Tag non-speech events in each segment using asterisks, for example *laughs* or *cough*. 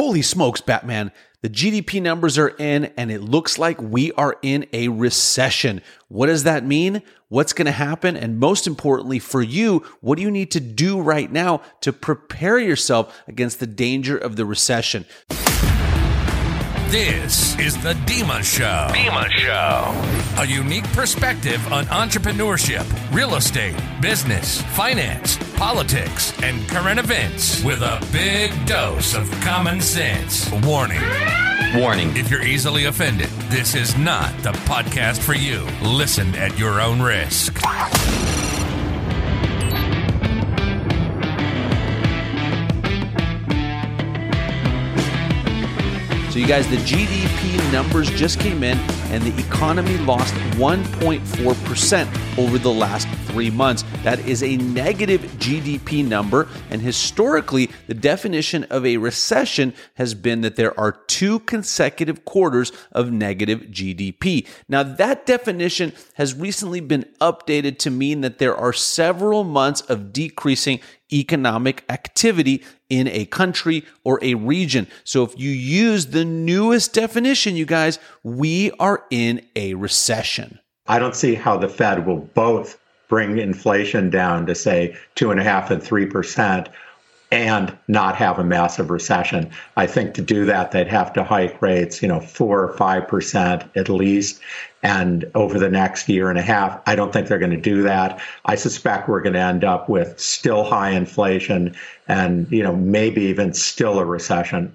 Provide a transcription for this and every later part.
Holy smokes, Batman. The GDP numbers are in, and it looks like we are in a recession. What does that mean? What's going to happen? And most importantly, for you, what do you need to do right now to prepare yourself against the danger of the recession? This is the Dima Show. Dima Show. A unique perspective on entrepreneurship, real estate, business, finance, politics, and current events with a big dose of common sense. Warning. Warning. If you're easily offended, this is not the podcast for you. Listen at your own risk. You guys, the GDP numbers just came in, and the economy lost 1.4% over the last three months. That is a negative GDP number. And historically, the definition of a recession has been that there are two consecutive quarters of negative GDP. Now, that definition has recently been updated to mean that there are several months of decreasing economic activity in a country or a region. So if you use the newest definition, you guys, we are in a recession. I don't see how the Fed will both bring inflation down to say two and a half and three percent and not have a massive recession. I think to do that, they'd have to hike rates, you know, four or five percent at least. And over the next year and a half, I don't think they're going to do that. I suspect we're going to end up with still high inflation and, you know, maybe even still a recession.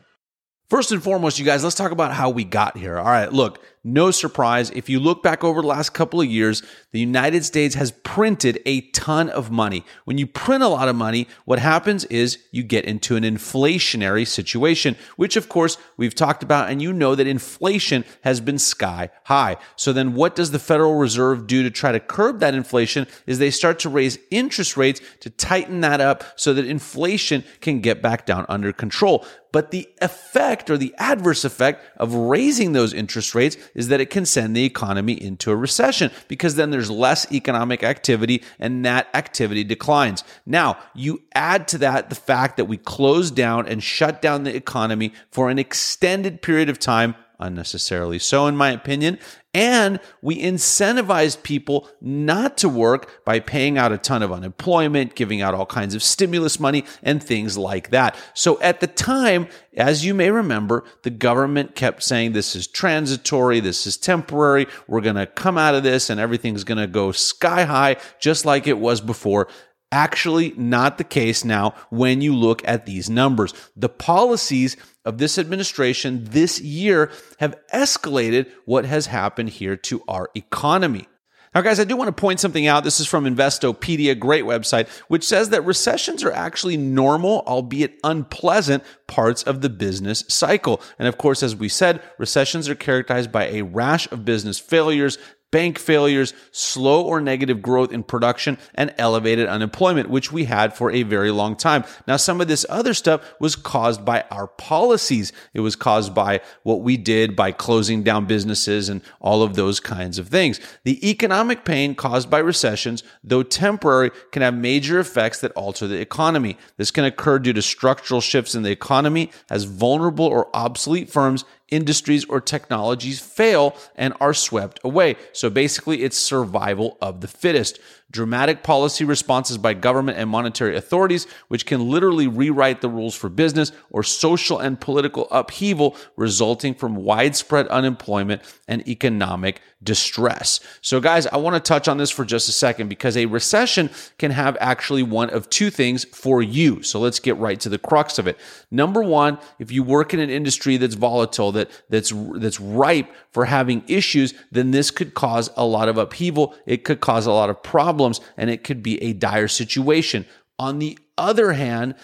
First and foremost, you guys, let's talk about how we got here. All right, look, no surprise. If you look back over the last couple of years, the United States has printed a ton of money. When you print a lot of money, what happens is you get into an inflationary situation, which of course we've talked about, and you know that inflation has been sky high. So then what does the Federal Reserve do to try to curb that inflation is they start to raise interest rates to tighten that up so that inflation can get back down under control. But the effect or the adverse effect of raising those interest rates is that it can send the economy into a recession because then there's less economic activity and that activity declines. Now, you add to that the fact that we closed down and shut down the economy for an extended period of time unnecessarily so, in my opinion. And we incentivized people not to work by paying out a ton of unemployment, giving out all kinds of stimulus money, and things like that. So at the time, as you may remember, the government kept saying this is transitory, this is temporary, we're going to come out of this and everything's going to go sky high, just like it was before actually not the case now when you look at these numbers. The policies of this administration this year have escalated what has happened here to our economy. Now, guys, I do want to point something out. This is from Investopedia, great website, which says that recessions are actually normal, albeit unpleasant, parts of the business cycle. And of course, as we said, recessions are characterized by a rash of business failures, bank failures, slow or negative growth in production, and elevated unemployment, which we had for a very long time. Now, some of this other stuff was caused by our policies. It was caused by what we did by closing down businesses and all of those kinds of things. The economic pain caused by recessions, though temporary, can have major effects that alter the economy. This can occur due to structural shifts in the economy as vulnerable or obsolete firms industries or technologies fail and are swept away. So basically, it's survival of the fittest. Dramatic policy responses by government and monetary authorities, which can literally rewrite the rules for business or social and political upheaval resulting from widespread unemployment and economic distress. So, guys, I want to touch on this for just a second because a recession can have actually one of two things for you. So, let's get right to the crux of it. Number one, if you work in an industry that's volatile, that that's that's ripe for having issues, then this could cause a lot of upheaval. It could cause a lot of problems, and it could be a dire situation. On the other hand,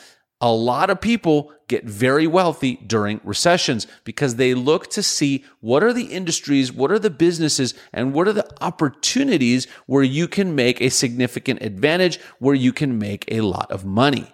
a lot of people get very wealthy during recessions because they look to see what are the industries, what are the businesses, and what are the opportunities where you can make a significant advantage, where you can make a lot of money.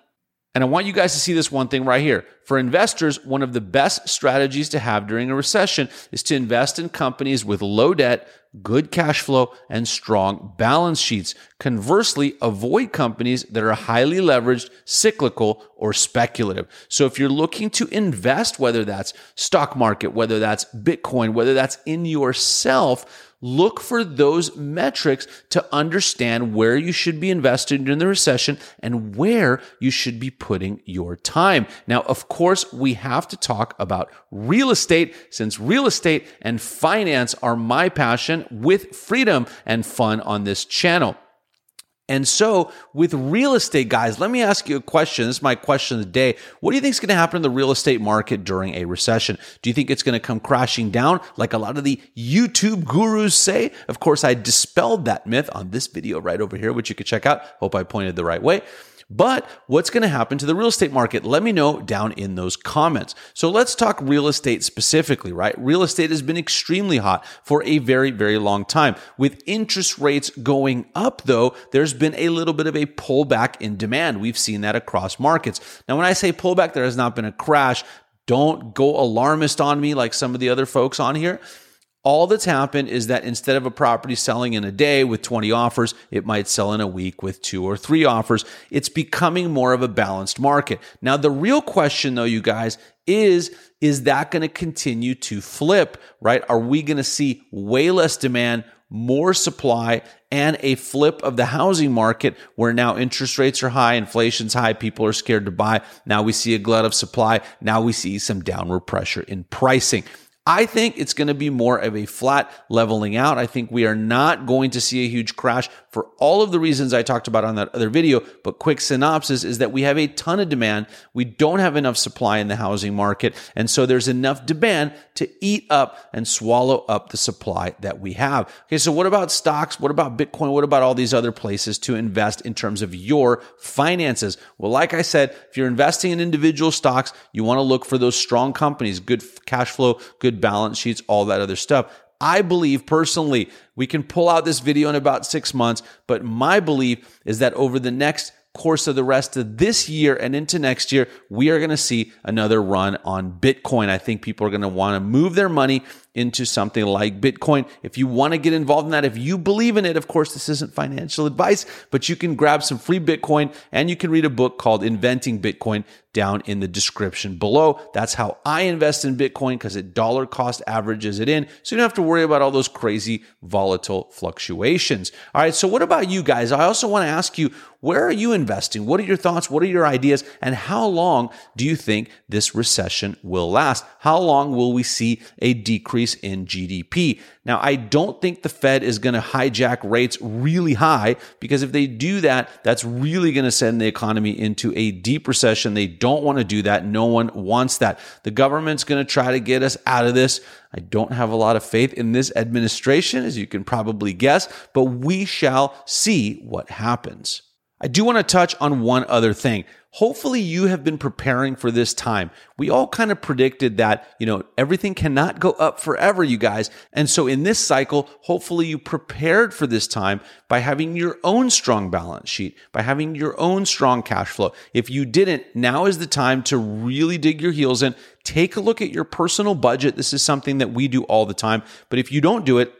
And I want you guys to see this one thing right here. For investors, one of the best strategies to have during a recession is to invest in companies with low debt, good cash flow, and strong balance sheets. Conversely, avoid companies that are highly leveraged, cyclical, or speculative. So if you're looking to invest, whether that's stock market, whether that's Bitcoin, whether that's in yourself, Look for those metrics to understand where you should be invested in the recession and where you should be putting your time. Now, of course, we have to talk about real estate since real estate and finance are my passion with freedom and fun on this channel. And so, with real estate, guys, let me ask you a question. This is my question of the day. What do you think is going to happen in the real estate market during a recession? Do you think it's going to come crashing down like a lot of the YouTube gurus say? Of course, I dispelled that myth on this video right over here, which you could check out. Hope I pointed the right way. But what's going to happen to the real estate market? Let me know down in those comments. So let's talk real estate specifically, right? Real estate has been extremely hot for a very, very long time. With interest rates going up, though, there's been a little bit of a pullback in demand. We've seen that across markets. Now, when I say pullback, there has not been a crash. Don't go alarmist on me like some of the other folks on here. All that's happened is that instead of a property selling in a day with 20 offers, it might sell in a week with two or three offers. It's becoming more of a balanced market. Now, the real question though, you guys, is, is that going to continue to flip, right? Are we going to see way less demand, more supply, and a flip of the housing market where now interest rates are high, inflation's high, people are scared to buy. Now we see a glut of supply. Now we see some downward pressure in pricing. I think it's going to be more of a flat leveling out. I think we are not going to see a huge crash for all of the reasons I talked about on that other video. But quick synopsis is that we have a ton of demand. We don't have enough supply in the housing market. And so there's enough demand to eat up and swallow up the supply that we have. Okay. So what about stocks? What about Bitcoin? What about all these other places to invest in terms of your finances? Well, like I said, if you're investing in individual stocks, you want to look for those strong companies, good cash flow, good balance sheets, all that other stuff. I believe personally, we can pull out this video in about six months, but my belief is that over the next course of the rest of this year and into next year, we are going to see another run on Bitcoin. I think people are going to want to move their money into something like Bitcoin. If you want to get involved in that, if you believe in it, of course, this isn't financial advice, but you can grab some free Bitcoin and you can read a book called Inventing Bitcoin down in the description below. That's how I invest in Bitcoin because it dollar cost averages it in. So you don't have to worry about all those crazy volatile fluctuations. All right. So what about you guys? I also want to ask you, where are you investing? What are your thoughts? What are your ideas? And how long do you think this recession will last? How long will we see a decrease in GDP? Now, I don't think the Fed is going to hijack rates really high because if they do that, that's really going to send the economy into a deep recession. They don't want to do that. No one wants that. The government's going to try to get us out of this. I don't have a lot of faith in this administration, as you can probably guess, but we shall see what happens. I do want to touch on one other thing. Hopefully you have been preparing for this time. We all kind of predicted that, you know, everything cannot go up forever, you guys. And so in this cycle, hopefully you prepared for this time by having your own strong balance sheet, by having your own strong cash flow. If you didn't, now is the time to really dig your heels in. Take a look at your personal budget. This is something that we do all the time. But if you don't do it,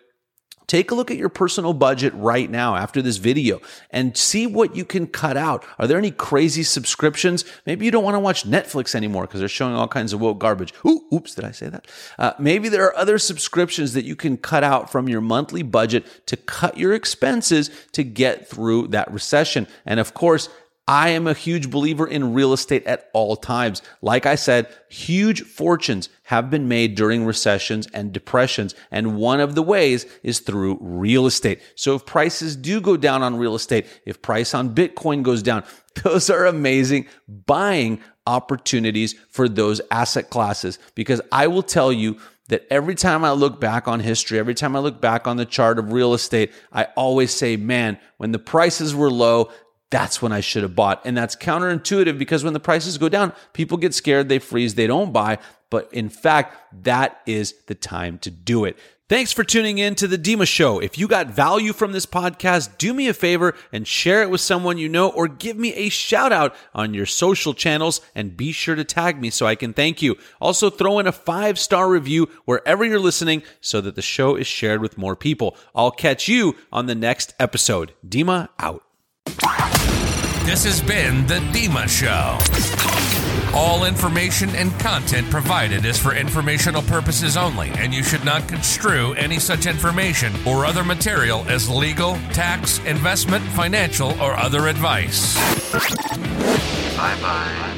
Take a look at your personal budget right now after this video and see what you can cut out. Are there any crazy subscriptions? Maybe you don't want to watch Netflix anymore because they're showing all kinds of woke garbage. Ooh, oops, did I say that? Uh, maybe there are other subscriptions that you can cut out from your monthly budget to cut your expenses to get through that recession. And of course, I am a huge believer in real estate at all times. Like I said, huge fortunes have been made during recessions and depressions. And one of the ways is through real estate. So if prices do go down on real estate, if price on Bitcoin goes down, *laughs* those are amazing buying opportunities for those asset classes. Because I will tell you, that every time I look back on history, every time I look back on the chart of real estate, I always say, man, when the prices were low, that's when I should have bought. And that's counterintuitive because when the prices go down, people get scared, they freeze, they don't buy. But in fact, that is the time to do it. Thanks for tuning in to the Dima Show. If you got value from this podcast, do me a favor and share it with someone you know or give me a shout out on your social channels and be sure to tag me so I can thank you. Also, throw in a five star review wherever you're listening so that the show is shared with more people. I'll catch you on the next episode. Dima out. This has been The Dima Show. All information and content provided is for informational purposes only, and you should not construe any such information or other material as legal, tax, investment, financial, or other advice. Bye bye.